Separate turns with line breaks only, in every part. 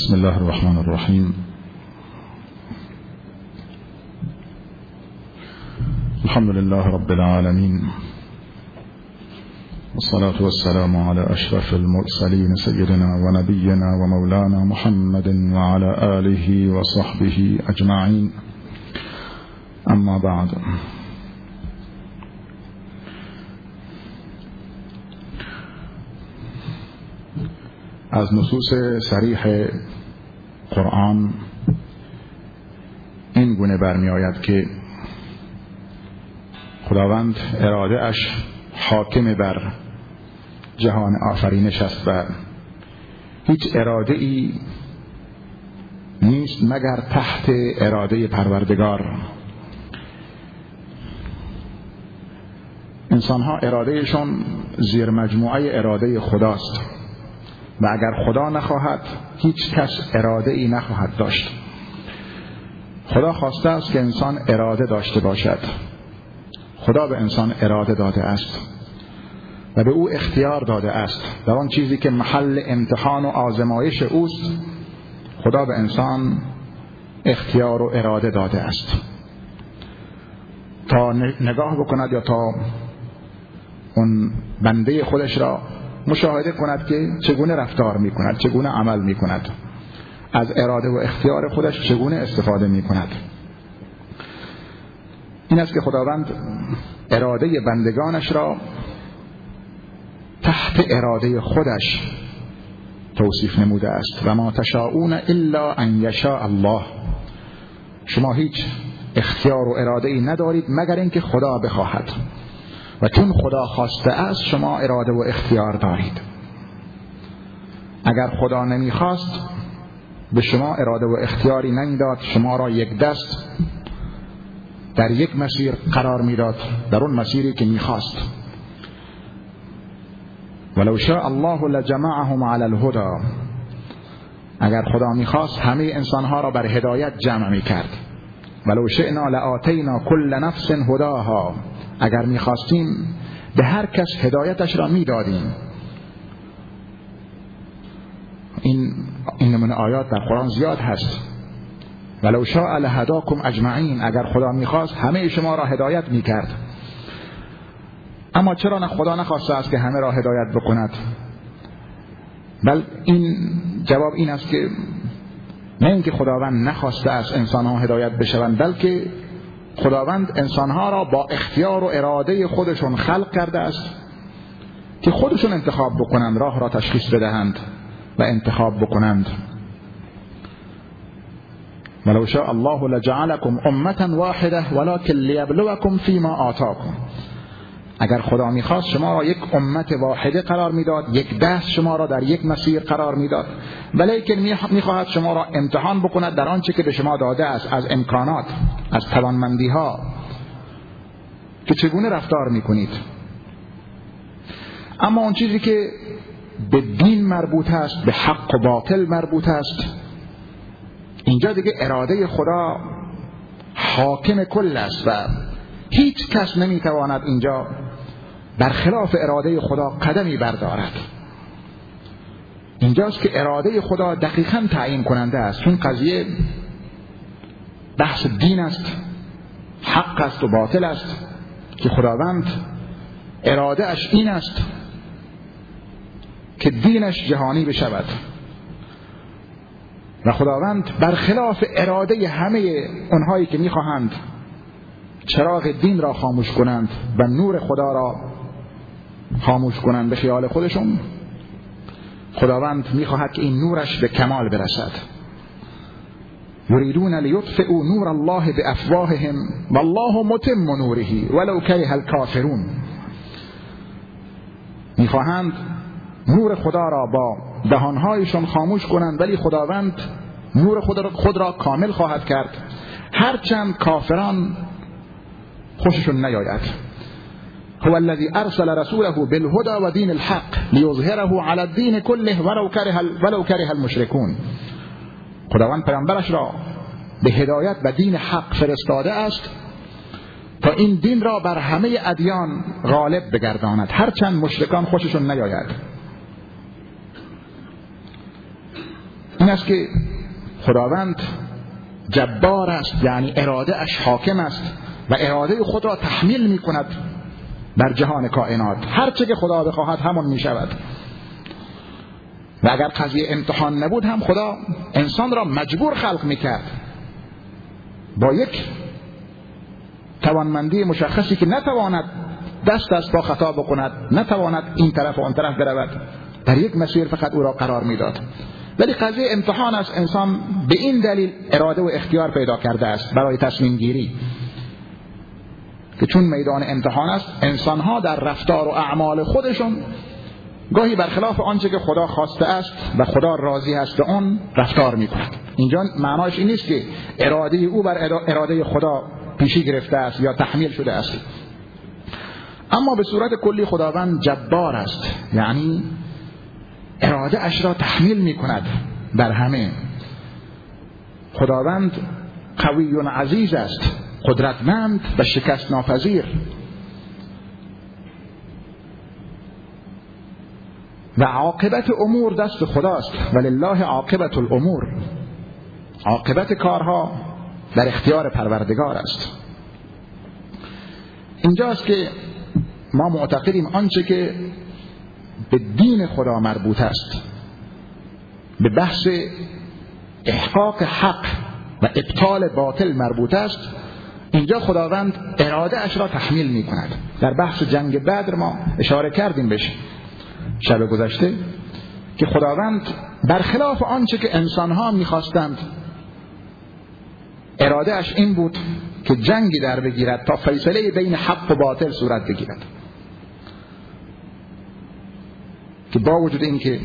بسم الله الرحمن الرحيم الحمد لله رب العالمين والصلاة والسلام على أشرف المرسلين سيدنا ونبينا ومولانا محمد وعلى آله وصحبه أجمعين أما بعد از نصوص سریح قرآن این گونه برمی آید که خداوند اراده اش حاکم بر جهان آفرینش است و هیچ اراده ای نیست مگر تحت اراده پروردگار. انسان ها ارادهشون زیر مجموعه اراده خداست. و اگر خدا نخواهد هیچ کس اراده ای نخواهد داشت. خدا خواسته است که انسان اراده داشته باشد. خدا به انسان اراده داده است و به او اختیار داده است. در آن چیزی که محل امتحان و آزمایش اوست خدا به انسان اختیار و اراده داده است. تا نگاه بکند یا تا اون بنده خودش را مشاهده کند که چگونه رفتار می کند چگونه عمل می کند از اراده و اختیار خودش چگونه استفاده می کند این است که خداوند اراده بندگانش را تحت اراده خودش توصیف نموده است. و ما تشاؤون الا ان یشاء الله. شما هیچ اختیار و اراده ای ندارید مگر اینکه خدا بخواهد. و چون خدا خواسته است شما اراده و اختیار دارید. اگر خدا نمی‌خواست به شما اراده و اختیاری نمی‌داد شما را یک دست در یک مسیر قرار می‌داد در اون مسیری که می‌خواست. ولو شاء الله لجمعهم على الهدى. اگر خدا می‌خواست همه انسانها را بر هدایت جمع می‌کرد. ولو شئنا لآتینا کل نفس هداها. اگر می‌خواستیم به هر کس هدایتش را می‌دادیم. این این نمونه آیات در قرآن زیاد هست. ولو شاء لهداکم اجمعین اگر خدا می‌خواست همه شما را هدایت می‌کرد. اما چرا نه خدا نخواسته است که همه را هدایت بکند؟ بل این جواب این است که نه اینکه خداوند نخواسته است انسان ها هدایت بشوند بلکه خداوند انسانها را با اختیار و اراده خودشون خلق کرده است که خودشون انتخاب بکنند راه را تشخیص بدهند و انتخاب بکنند. ولو شاء الله لجعلكم امه واحده ولكن ليبلوكم فيما آتاكم اگر خدا می‌خواست شما را یک امت واحده قرار می‌داد یک دست شما را در یک مسیر قرار می‌داد. ولیکن می‌خواهد شما را امتحان بکند در آنچه که به شما داده است از امکانات از توانمندی ها که چگونه رفتار می‌کنید؟ اما اون چیزی که به دین مربوط است به حق و باطل مربوط است اینجا دیگه اراده خدا حاکم کل است و هیچ کس نمی‌تواند اینجا برخلاف اراده خدا قدمی بردارد. اینجاست که اراده خدا دقیقا تعیین کننده است. چون قضیه بحث دین است حق است و باطل است که خداوند اراده اش این است که دینش جهانی بشود. و خداوند برخلاف اراده همه اونهایی که می‌خواهند چراغ دین را خاموش کنند و نور خدا را خاموش کنند به خیال خودشون. خداوند می‌خواهد که این نورش به کمال برسد. یریدون لیطفئوا نور الله بافواههم والله متم نوره ولو کره الکافرون. می‌خواهند نور خدا را با دهانهایشان خاموش کنند ولی خداوند نور خود را, خود را کامل خواهد کرد. هرچند کافران خوششون نیاید. هو الذي ارسل رسوله بالهدى ودين الحق ليظهره على الدين كله ولو كره ولو كره المشركون. خداوند پیامبرش را به هدایت و دین حق فرستاده است تا این دین را بر همه ادیان غالب بگرداند. هرچند مشرکان خوششون نیاید. این این است که خداوند جبار است یعنی اراده اش حاکم است و اراده خود را تحمیل می کند بر جهان کائنات. هر چه که خدا بخواهد همون می شود و اگر قضیه امتحان نبود هم خدا انسان را مجبور خلق می کرد با یک توانمندی مشخصی که نتواند دست دست با خطا بکند نتواند این طرف و آن طرف برود در یک مسیر فقط او را قرار می‌داد. ولی قضیه امتحان است انسان به این دلیل اراده و اختیار پیدا کرده است برای تصمیم گیری. که چون میدان امتحان است انسانها در رفتار و اعمال خودشون گاهی برخلاف آنچه که خدا خواسته است و خدا راضی است به آن رفتار می کند اینجا معناش این نیست که اراده او بر اراده خدا پیشی گرفته است یا تحمیل شده است. اما به صورت کلی خداوند جبار است. یعنی اراده اش را تحمیل می کند بر همه. خداوند قوی و عزیز است. قدرتمند و شکست ناپذیر. و عاقبت امور دست خداست. ولله عاقبت الامور. عاقبت کارها در اختیار پروردگار است. اینجاست که ما معتقدیم آنچه که به دین خدا مربوط است. به بحث احقاق حق و ابطال باطل مربوط است. اینجا خداوند اراده اش را تحمیل می کند در بحث جنگ بدر ما اشاره کردیم بشه شب گذشته که خداوند برخلاف آنچه که انسانها می‌خواستند اراده اش این بود که جنگی در بگیرد تا فیصله بین حق و باطل صورت بگیرد. که با وجود اینکه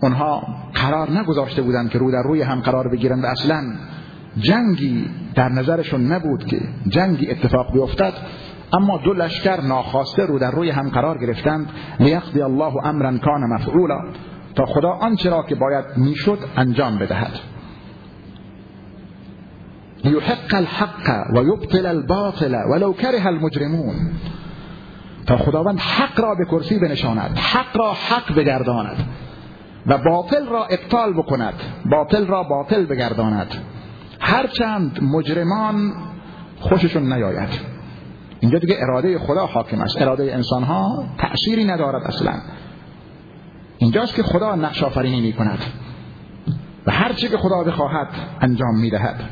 اونها قرار نگذاشته بودند که رو در روی هم قرار بگیرند و اصلا جنگی در نظرشون نبود که جنگی اتفاق بیفتد اما دو لشکر ناخواسته رو در روی هم قرار گرفتند لیقضی الله امرا کان مفعولا تا خدا آنچه را که باید می‌شد انجام بدهد. لیحق الحق و یبطل الباطل ولو کره المجرمون. تا خداوند حق را به کرسی بنشاند حق را حق بگرداند و باطل را ابطال بکند باطل را باطل بگرداند. هرچند مجرمان خوششون نیاید. اینجا دیگه اراده خدا حاکم است. اراده انسان ها تأثیری ندارد اصلا. اینجاست که خدا نقش آفرینی می کند و هر چی که خدا بخواهد انجام می دهد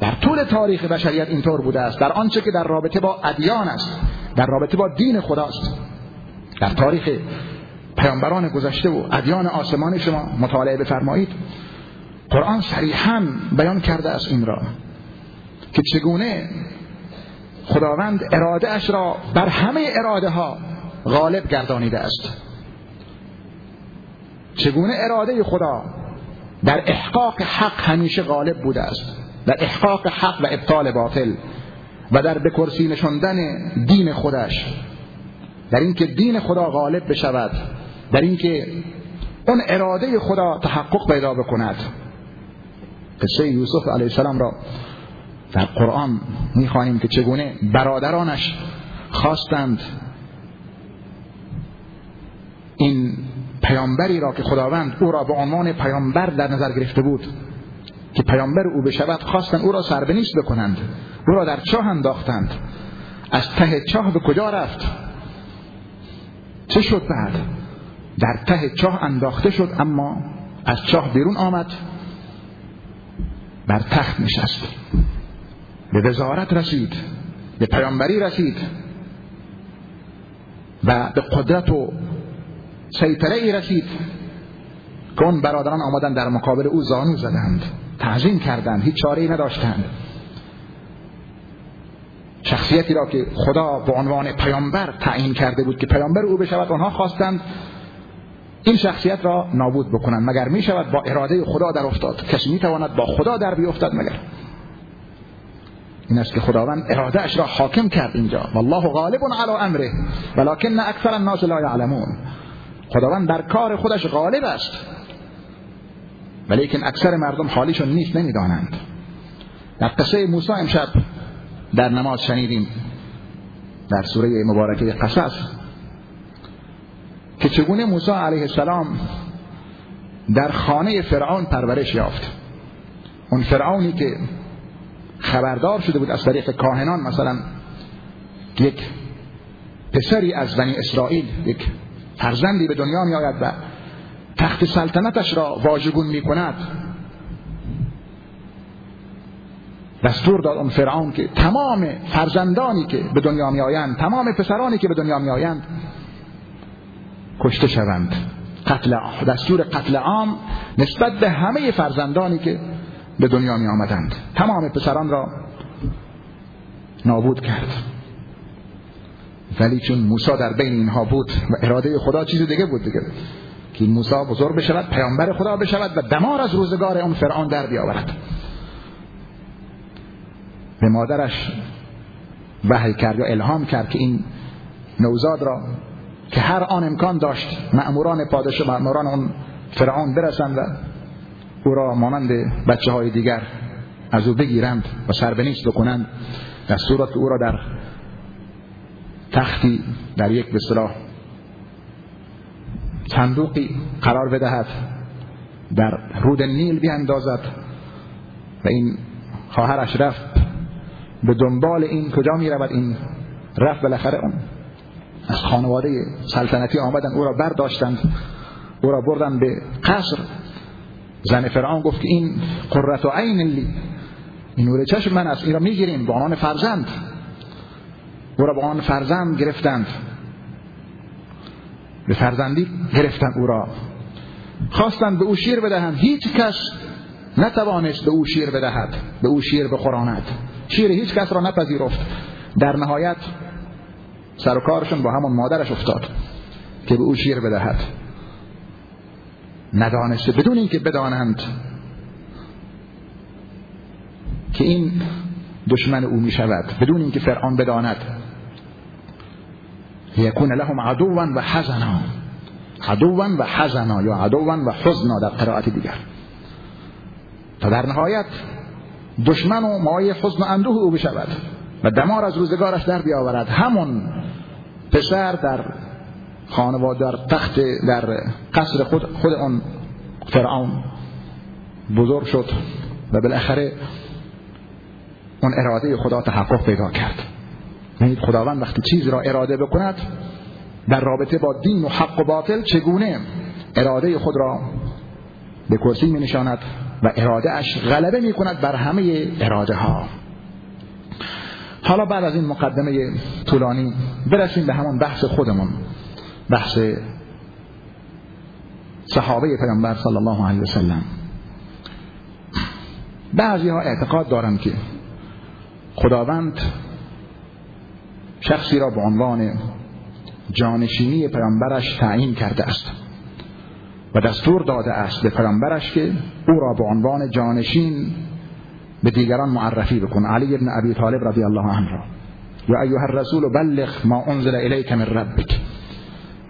در طول تاریخ بشریت اینطور بوده است. در آنچه که در رابطه با ادیان است. در رابطه با دین خداست. در تاریخ پیامبران گذشته و ادیان آسمانی شما مطالعه بفرمایید. قرآن صریحا بیان کرده است این را که چگونه خداوند اراده اش را بر همه اراده ها غالب گردانیده است. چگونه اراده خدا در احقاق حق همیشه غالب بوده است در احقاق حق و ابطال باطل و در بکرسی نشندن دین خودش. در اینکه دین خدا غالب بشود در اینکه اون اراده خدا تحقق پیدا بکند. قصه یوسف علیه السلام را در قرآن می‌خوانیم که چگونه برادرانش خواستند این پیامبری را که خداوند او را به عنوان پیامبر در نظر گرفته بود که پیامبر او بشود خواستند او را سربنیست بکنند او را در چاه انداختند. از ته چاه به کجا رفت؟ چه شد بعد؟ در ته چاه انداخته شد اما از چاه بیرون آمد. بر تخت نشست. به وزارت رسید به پیامبری رسید و به قدرت و سیطره ای رسید. که اون برادران آمدن در مقابل او زانو زدند تعظیم کردند هیچ چاره ای نداشتند. شخصیتی را که خدا به عنوان پیامبر تعیین کرده بود که پیامبر او بشود آنها خواستند این شخصیت را نابود بکنند مگر می شود با اراده خدا در افتاد؟ کسی می تواند با خدا در بیفتد مگر؟ این است که خداوند اراده اش را حاکم کرد اینجا. والله غالب علی امره ولکن اکثر الناس لا یعلمون. خداوند در کار خودش غالب است. ولیکن اکثر مردم حالیشون نیست نمی‌دانند. در قصه موسی امشب در نماز شنیدیم در سوره مبارکه قصص که چگونه موسی علیه السلام در خانه فرعون پرورش یافت. اون فرعونی که خبردار شده بود از طریق کاهنان مثلا یک پسری از بنی اسرائیل یک فرزندی به دنیا می آید و تخت سلطنتش را واژگون می کند دستور داد اون فرعون که تمام فرزندانی که به دنیا می آیند تمام پسرانی که به دنیا می آیند کشته شوند. قتل دستور قتل عام نسبت به همه فرزندانی که به دنیا می آمدند تمام پسران را نابود کرد. ولی چون موسی در بین اینها بود و اراده خدا چیز دیگه بود دیگه که موسی بزرگ بشود پیامبر خدا بشود و دمار از روزگار اون فرعون در بیاورد. به مادرش وحی کرد یا الهام کرد که این نوزاد را که هر آن امکان داشت مأموران پادشاه مأموران اون فرعون برسند و او را مانند بچه های دیگر از او بگیرند و سربنیست بکنند. دستورات که او را در تختی در یک بسرا صندوقی قرار بدهد در رود نیل بیاندازد و این خواهرش رفت. به دنبال این کجا می رود این رفت بالاخره اون از خانواده سلطنتی آمدن او را برداشتند. او را بردن به قصر. زن فرعون گفت که این قررت و عین لی این نور چشم من است این را می‌گیریم به عنوان فرزند. او را به عنوان فرزند گرفتند. به فرزندی گرفتند او را. خواستند به او شیر بدهند. هیچ کس نتوانست به او شیر بدهد به او شیر بخوراند. شیر هیچ کس را نپذیرفت. در نهایت سر و کارشون با همون مادرش افتاد که به او شیر بدهد. ندانسته بدون اینکه بدانند که این دشمن او می شود بدون اینکه فرعون بداند. یکون لهم عدوا و حزنا. عدوا و حزنا یا عدوا و حزنا در قرائت دیگر. تا در نهایت دشمن و مایه حزن و اندوه او بشود و دمار از روزگارش در بیاورد. همون پسر در خانواده در تخت در قصر خود خود اون فرعون بزرگ شد و بالاخره اون اراده خدا تحقق پیدا کرد. یعنی خداوند وقتی چیز را اراده بکند در رابطه با دین و حق و باطل چگونه اراده خود را به کرسی می نشاند و اراده اش غلبه می کند بر همه اراده ها؟ حالا بعد از این مقدمه طولانی برسیم به همون بحث خودمون. بحث صحابه پیامبر صلی الله علیه وسلم. بعضی ها اعتقاد دارند که خداوند شخصی را به عنوان جانشینی پیامبرش تعیین کرده است و دستور داده است به پیامبرش که او را به عنوان جانشین به دیگران معرفی بکن. علی ابن ابی طالب رضی الله عنه را. یا ایها الرسول بلغ ما انزل الیک من ربک.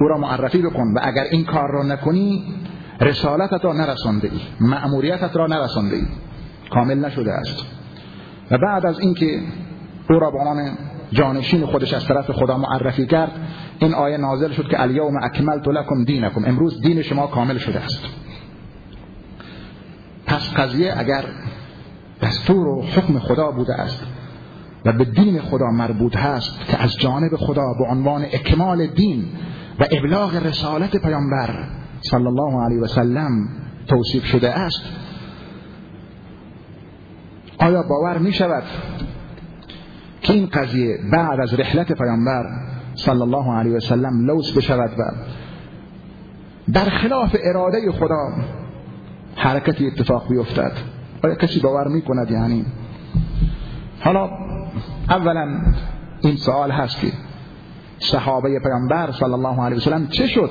او را معرفی بکن و اگر این کار را نکنی رسالتت را نرسانده ای. مأموریتت را نرسانده ای. کامل نشده است. و بعد از اینکه او را به جانشین خودش از طرف خدا معرفی کرد این آیه نازل شد که الیوم اکملت لکم دینکم. امروز دین شما کامل شده است. پس قضیه اگر دستور و حکم خدا بوده است و به دین خدا مربوط هست که از جانب خدا به عنوان اکمال دین و ابلاغ رسالت پیامبر صلی الله علیه و سلم توصیف شده است. آیا باور می شود که این قضیه بعد از رحلت پیامبر صلی الله علیه و سلم لوس بشود و در خلاف اراده خدا حرکتی اتفاق بیفتد؟ آیا کسی باور می کند یعنی. حالا اولا این سوال هست که صحابه پیامبر صلی الله علیه و سلم چه شد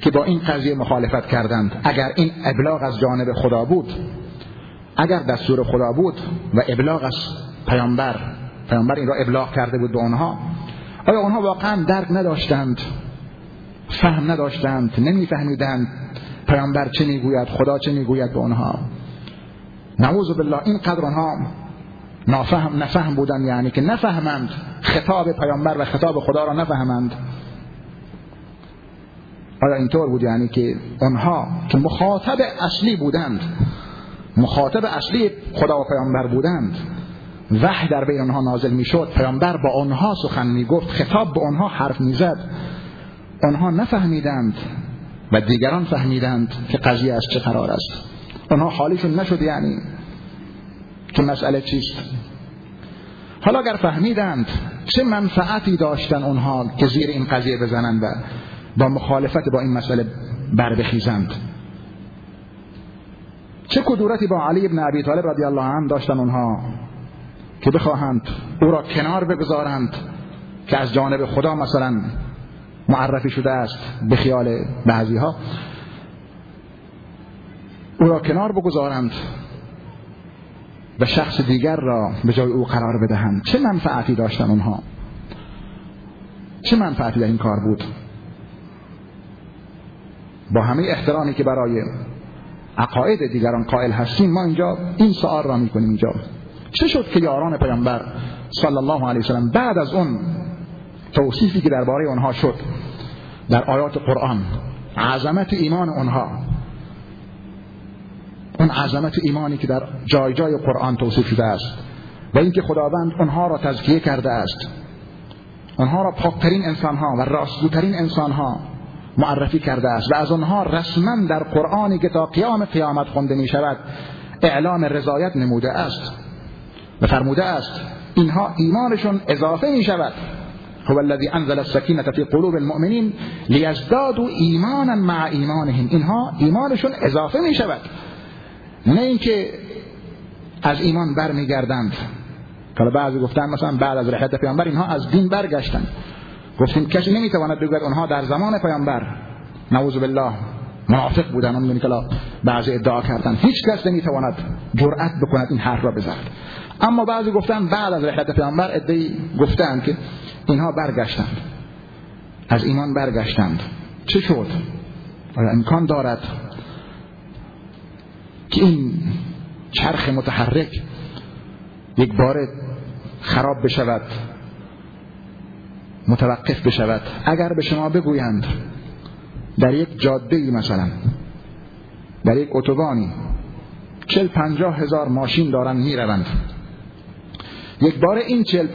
که با این قضیه مخالفت کردند؟ اگر این ابلاغ از جانب خدا بود اگر دستور خدا بود و ابلاغ از پیامبر پیامبر این را ابلاغ کرده بود به آنها آیا آنها واقعا درک نداشتند؟ فهم نداشتند؟ نمیفهمیدند؟ پیامبر چه می‌گوید؟ خدا چه می‌گوید به آنها؟ نعوذ بالله این قدر آنها نافهم نفهم بودند یعنی که نفهمند. خطاب پیامبر و خطاب خدا را نفهمند. آیا اینطور بود یعنی که اونها که مخاطب اصلی بودند مخاطب اصلی خدا و پیامبر بودند وحی در بین آنها نازل می‌شد پیامبر با آنها سخن می‌گفت خطاب به آنها حرف می‌زد. آنها نفهمیدند و دیگران فهمیدند که قضیه از چه قرار است. آنها حالیشون نشد یعنی. که مسئله چیست؟ حالا اگر فهمیدند چه منفعتی داشتن اونها که زیر این قضیه بزنند و با مخالفت با این مسئله بربخیزند. چه کدورتی با علی ابن ابی طالب رضی الله عنه داشتن اونها که بخواهند او را کنار بگذارند که از جانب خدا مثلا معرفی شده است به خیال بعضی ها او را کنار بگذارند و شخص دیگر را به جای او قرار بدهند. چه منفعتی داشتن اونها؟ چه منفعتی در این کار بود؟ با همه احترامی که برای عقاید دیگران قائل هستیم ما اینجا این سوال را می‌کنیم اینجا. چه شد که یاران پیامبر صلی الله علیه وسلم بعد از اون توصیفی که درباره آنها شد در آیات قرآن عظمت ایمان آنها اون عظمت ایمانی که در جای جای قرآن توصیف شده است و اینکه خداوند آنها را تزکیه کرده است. آنها را پاکترین انسانها و راستگوترین انسانها معرفی کرده است و از آنها رسما در قرآنی که تا قیام قیامت خونده می شود اعلام رضایت نموده است و فرموده است اینها ایمانشون اضافه می شود هو الذي انزل السكينه في قلوب المؤمنين ليزدادوا ایمانا مع ایمانهم. اینها ایمانشون اضافه می شود نه اینکه از ایمان برمیگردند. که بعضی گفتن مثلا بعد از رحلت پیامبر اینها از دین برگشتند گفتیم کسی نمی‌تواند بگوید اونها در زمان پیامبر. نعوذ بالله. منافق بودن. اون که بعضی ادعا کردن. هیچ کس نمی‌تواند جرأت بکند این حرف را بزند. اما بعضی گفتن بعد از رحلت پیامبر ادعی گفتند که اینها برگشتند. از ایمان برگشتند. چه شد؟ امکان دارد که این چرخ متحرک یک بار خراب بشود متوقف بشود. اگر به شما بگویند در یک جاده مثلا در یک اتوبانی چل پنجاه هزار ماشین دارن می‌روند. یک بار این چل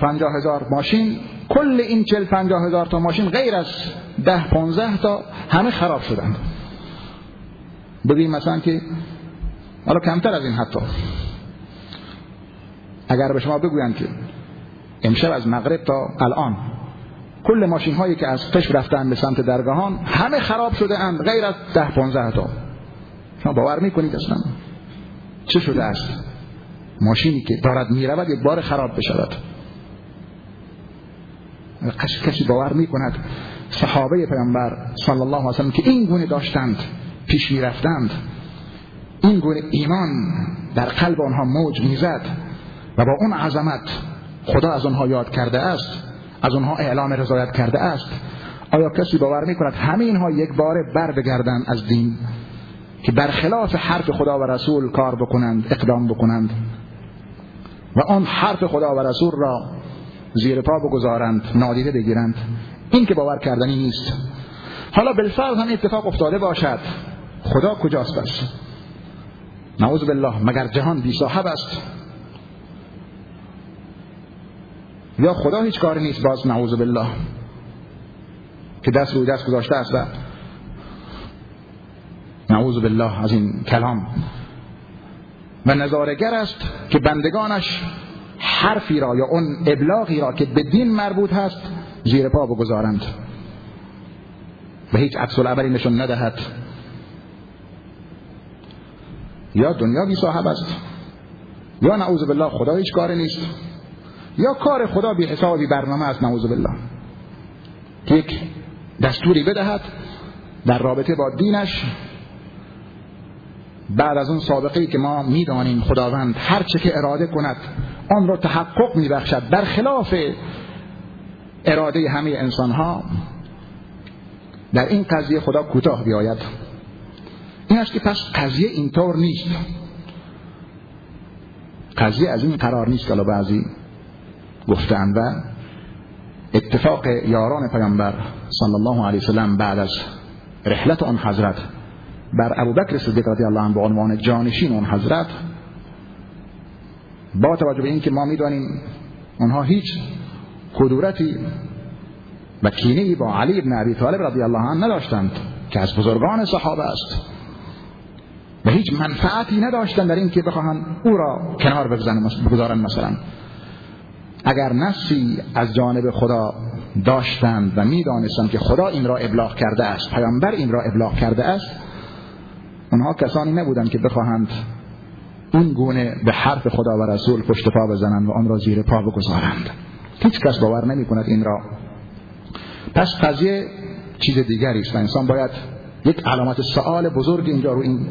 پنجاه هزار ماشین کل این چل پنجاه هزار تا ماشین غیر از ده پانزه تا همه خراب شدند. بگیم مثلا که حالا کمتر از این حتی. اگر به شما بگویند که امشب از مغرب تا الان کل ماشین هایی که از قشم رفتن به سمت درگاهان همه خراب شده اند غیر از ده پانزه تا. شما باور می‌کنید اصلا؟ چه شده است؟ ماشینی که دارد می‌رود یک بار خراب بشود. کسی باور می‌کند صحابه پیامبر صلی الله علیه وسلم که این گونه داشتند. پیش می‌رفتند. این گونه ایمان در قلب آنها موج می‌زد و با اون عظمت خدا از آنها یاد کرده است از آنها اعلام رضایت کرده است. آیا کسی باور می‌کند همه اینها یک بار بر بگردند از دین که برخلاف حرف خدا و رسول کار بکنند اقدام بکنند و آن حرف خدا و رسول را زیر پا بگذارند نادیده بگیرند؟ این که باور کردنی نیست. حالا بالفرض هم اتفاق افتاده باشد. خدا کجاست بس؟ نعوذ بالله مگر جهان بی صاحب است؟ یا خدا هیچ کاری نیست باز نعوذ بالله که دست روی دست گذاشته است و نعوذ بالله از این کلام. و نظارگر است که بندگانش حرفی را یا اون ابلاغی را که به دین مربوط هست زیر پا بگذارند. و هیچ عکس العملی نشون ندهد. یا دنیا بی صاحب است. یا نعوذ بالله خدا هیچ کاری نیست. یا کار خدا بی حساب بی برنامه است نعوذ بالله. که یک دستوری بدهد در رابطه با دینش. بعد از اون سابقه که ما می‌دانیم خداوند هر چه که اراده کند آن را تحقق میبخشد. در خلاف اراده همه انسان ها در این قضیه خدا کوتاه بیاید. این است که پس قضیه اینطور نیست. قضیه از این قرار نیست که بعضی گفتن و اتفاق یاران پیامبر صلی الله علیه وسلم بعد از رحلت آن حضرت بر ابوبکر صدیق رضی الله عنه به عنوان جانشین اون حضرت با توجه به اینکه ما می‌دانیم اونها هیچ کدورتی و کینه با علی ابن ابی طالب رضی الله عنه نداشتند که از بزرگان صحابه است. و هیچ منفعتی نداشتند در اینکه بخواهند او را کنار بگذارن مثلا. اگر نفسی از جانب خدا داشتند و می‌دانستند که خدا این را ابلاغ کرده است پیامبر این را ابلاغ کرده است اونها کسانی نبودند که بخواهند اون گونه به حرف خدا و رسول پشت پا بزنند و آن را زیر پا بگذارند. هیچ کس باور نمی کند این را. پس قضیه چیز دیگری است و انسان باید یک علامت سوال بزرگ اینجا رو این